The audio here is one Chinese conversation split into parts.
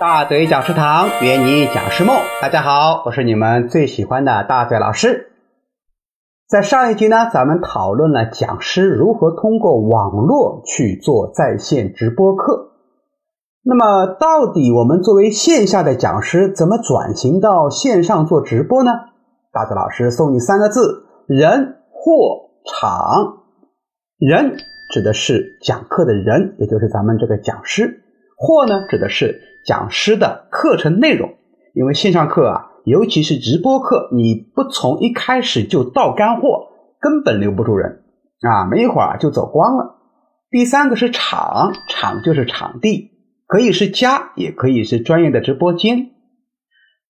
大嘴讲师堂，圆你讲师梦。大家好，我是你们最喜欢的大嘴老师。在上一集呢，咱们讨论了讲师如何通过网络去做在线直播课。那么，到底我们作为线下的讲师，怎么转型到线上做直播呢？大嘴老师送你三个字：人、货、场。人指的是讲课的人，也就是咱们这个讲师；货呢，指的是讲师的课程内容。因为线上课啊，尤其是直播课，你不从一开始就倒干货，根本留不住人啊，没一会儿就走光了。第三个是场，场就是场地。可以是家，也可以是专业的直播间，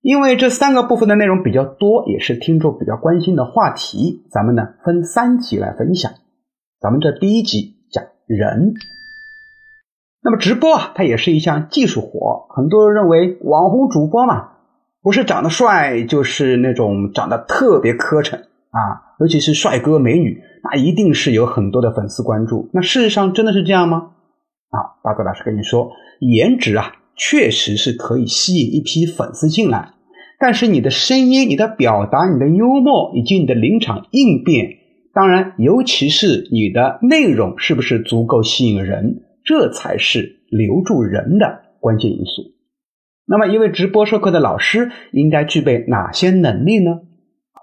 因为这三个部分的内容比较多，也是听众比较关心的话题。咱们呢分三集来分享。咱们这第一集讲人。那么直播啊，它也是一项技术活。很多人认为网红主播嘛，不是长得帅，就是那种长得特别磕碜啊，尤其是帅哥美女，那一定是有很多的粉丝关注。那事实上真的是这样吗？啊，大哥老师跟你说，颜值啊，确实是可以吸引一批粉丝进来，但是你的声音、你的表达、你的幽默以及你的临场应变，当然，尤其是你的内容是不是足够吸引人，这才是留住人的关键因素。那么，一位直播授课的老师应该具备哪些能力呢？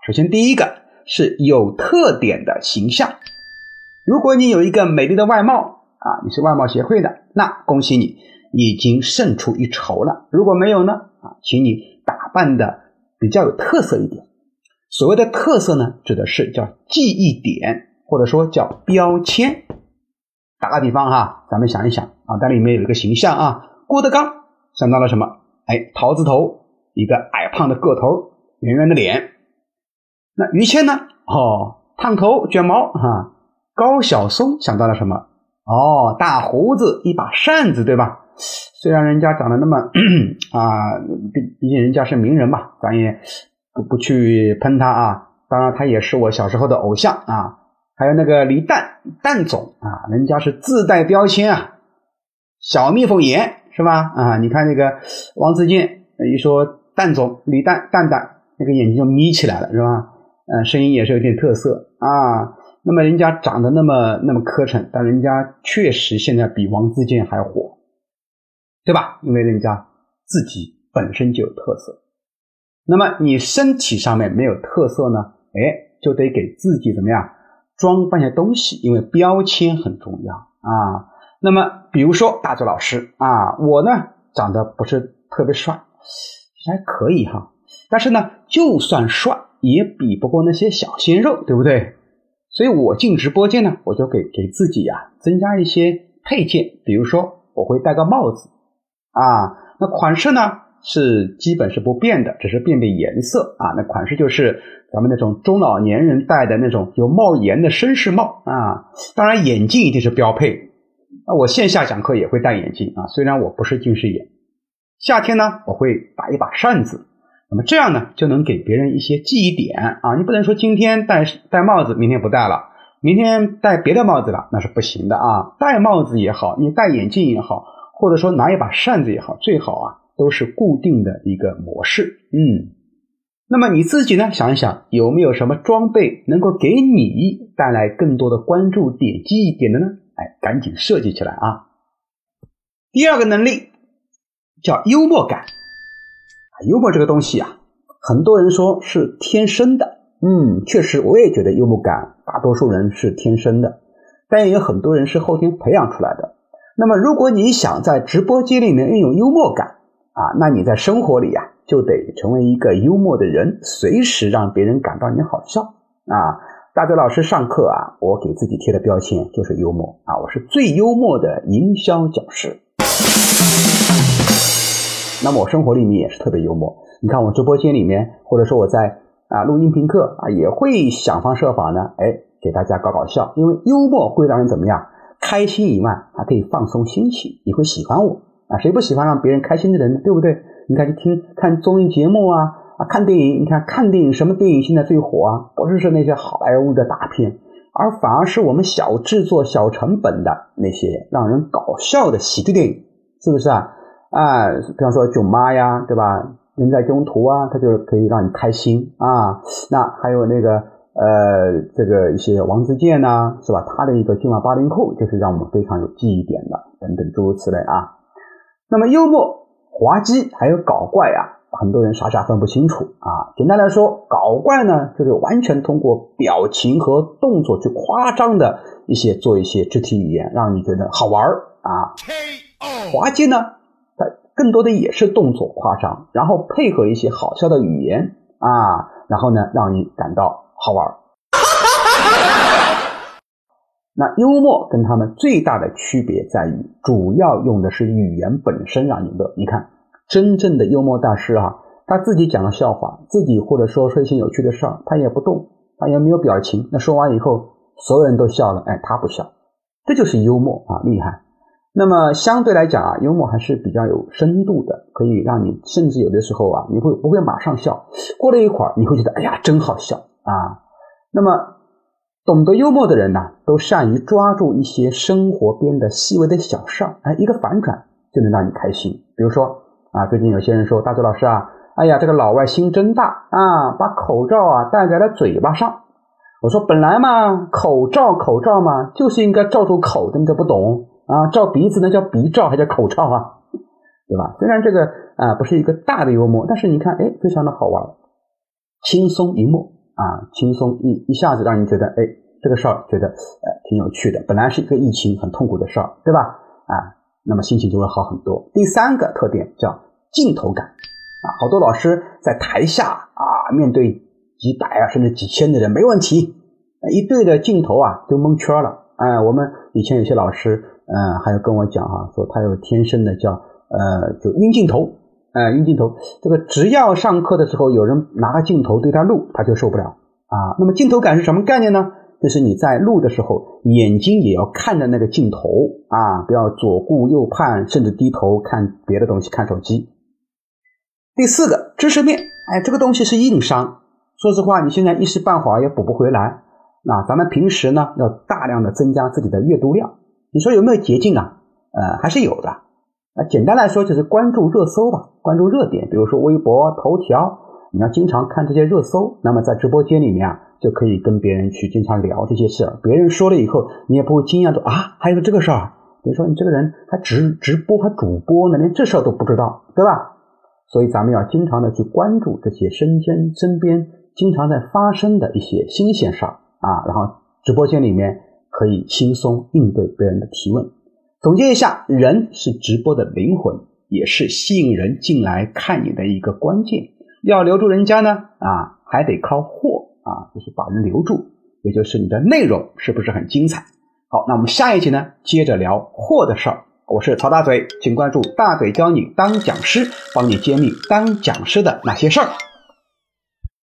首先，第一个是有特点的形象。如果你有一个美丽的外貌，啊，你是外貌协会的，那恭喜你，已经胜出一筹了。如果没有呢？啊，请你打扮的比较有特色一点。所谓的特色呢，指的是叫记忆点，或者说叫标签。打个比方哈，咱们想一想啊，这里面有一个形象啊，郭德纲想到了什么？哎，桃子头，一个矮胖的个头，圆圆的脸。那于谦呢？哦，烫头卷毛哈。高晓松想到了什么？哦，大胡子，一把扇子，对吧？虽然人家长得那么 啊，毕毕竟人家是名人嘛，咱也不不去喷他啊。当然，他也是我小时候的偶像啊。还有那个李诞，诞总啊，人家是自带标签啊，小蜜蜂眼是吧？啊，你看那个王自健一说诞总李诞蛋蛋，那个眼睛就眯起来了是吧？嗯，声音也是有点特色啊。那么人家长得那么那么磕碜，但人家确实现在比王自健还火，对吧？因为人家自己本身就有特色。那么你身体上面没有特色呢？哎，就得给自己怎么样装扮些东西，因为标签很重要啊。那么比如说大周老师啊，我呢长得不是特别帅，还可以哈，但是呢，就算帅也比不过那些小鲜肉，对不对？所以我进直播间呢，我就给给自己呀增加一些配件，比如说我会戴个帽子啊，那款式呢是基本是不变的，只是变变颜色啊。那款式就是咱们那种中老年人戴的那种有帽檐的绅士帽啊。当然眼镜一定是标配，那我线下讲课也会戴眼镜啊，虽然我不是近视眼。夏天呢，我会打一把扇子。那么这样呢，就能给别人一些记忆点啊！你不能说今天戴戴帽子，明天不戴了，明天戴别的帽子了，那是不行的啊！戴帽子也好，你戴眼镜也好，或者说拿一把扇子也好，最好啊都是固定的一个模式。嗯，那么你自己呢，想一想有没有什么装备能够给你带来更多的关注点、记忆点的呢？哎，赶紧设计起来啊！第二个能力叫幽默感。幽默这个东西啊，很多人说是天生的，嗯，确实我也觉得幽默感大多数人是天生的，但也有很多人是后天培养出来的。那么如果你想在直播间里面运用幽默感啊，那你在生活里呀就得成为一个幽默的人，随时让别人感到你好笑啊。大嘴老师上课啊，我给自己贴的标签就是幽默啊，我是最幽默的营销讲师。那么我生活里面也是特别幽默，你看我直播间里面，或者说我在啊录音评课啊，也会想方设法呢，哎，给大家搞搞笑，因为幽默会让人怎么样开心以外，还可以放松心情，你会喜欢我啊？谁不喜欢让别人开心的人呢？对不对？你看，去听看综艺节目啊啊，看电影，你看看电影，什么电影现在最火啊？不是说那些好莱坞的大片，而反而是我们小制作、小成本的那些让人搞笑的喜剧电影，是不是啊？啊，比方说囧妈呀，对吧？人在中途啊，它就可以让你开心啊。那还有那个呃，这个一些王自健呐，是吧？他的一个今晚八零后，就是让我们非常有记忆点的，等等诸如此类啊。那么幽默、滑稽还有搞怪啊，很多人傻傻分不清楚啊。简单来说，搞怪呢，就是完全通过表情和动作去夸张的一些做一些肢体语言，让你觉得好玩啊。滑稽呢？它更多的也是动作夸张，然后配合一些好笑的语言啊，然后呢，让你感到好玩。那幽默跟他们最大的区别在于，主要用的是语言本身让你乐。你看，真正的幽默大师啊，他自己讲了笑话，自己或者说说一些有趣的事儿，他也不动，他也没有表情。那说完以后，所有人都笑了，哎，他不笑，这就是幽默啊，厉害。那么相对来讲啊，幽默还是比较有深度的，可以让你甚至有的时候啊，你会不会马上笑？过了一会儿，你会觉得哎呀，真好笑啊。那么懂得幽默的人呢，都善于抓住一些生活边的细微的小事儿，哎，一个反转就能让你开心。比如说啊，最近有些人说，大周老师啊，哎呀，这个老外心真大啊，把口罩啊戴在了嘴巴上。我说本来嘛，口罩口罩嘛，就是应该罩住口的，你都不懂。啊，罩鼻子那叫鼻罩还叫口罩啊，对吧？虽然这个啊不是一个大的幽默，但是你看，哎，非常的好玩，轻松一默啊，轻松一一下子让你觉得，哎，这个事儿觉得呃挺有趣的。本来是一个疫情很痛苦的事儿，对吧？啊，那么心情就会好很多。第三个特点叫镜头感啊，好多老师在台下啊，面对几百啊甚至几千的人没问题，一对着镜头啊就蒙圈了。哎，我们以前有些老师。嗯，还有跟我讲哈，说他有天生的叫呃，就晕镜头，呃，用镜头。这个只要上课的时候有人拿个镜头对他录，他就受不了啊。那么镜头感是什么概念呢？就是你在录的时候，眼睛也要看着那个镜头啊，不要左顾右盼，甚至低头看别的东西，看手机。第四个知识面，哎，这个东西是硬伤。说实话，你现在一时半会儿也补不回来。那咱们平时呢，要大量的增加自己的阅读量。你说有没有捷径啊？呃，还是有的。啊，简单来说就是关注热搜吧，关注热点，比如说微博、头条，你要经常看这些热搜。那么在直播间里面啊，就可以跟别人去经常聊这些事儿。别人说了以后，你也不会惊讶的啊，还有这个事儿。比如说你这个人还直直播还主播呢，连这事儿都不知道，对吧？所以咱们要经常的去关注这些身边身边经常在发生的一些新鲜事儿啊，然后直播间里面。可以轻松应对别人的提问。总结一下，人是直播的灵魂，也是吸引人进来看你的一个关键。要留住人家呢，啊，还得靠货啊，就是把人留住，也就是你的内容是不是很精彩？好，那我们下一集呢，接着聊货的事儿。我是曹大嘴，请关注大嘴教你当讲师，帮你揭秘当讲师的那些事儿。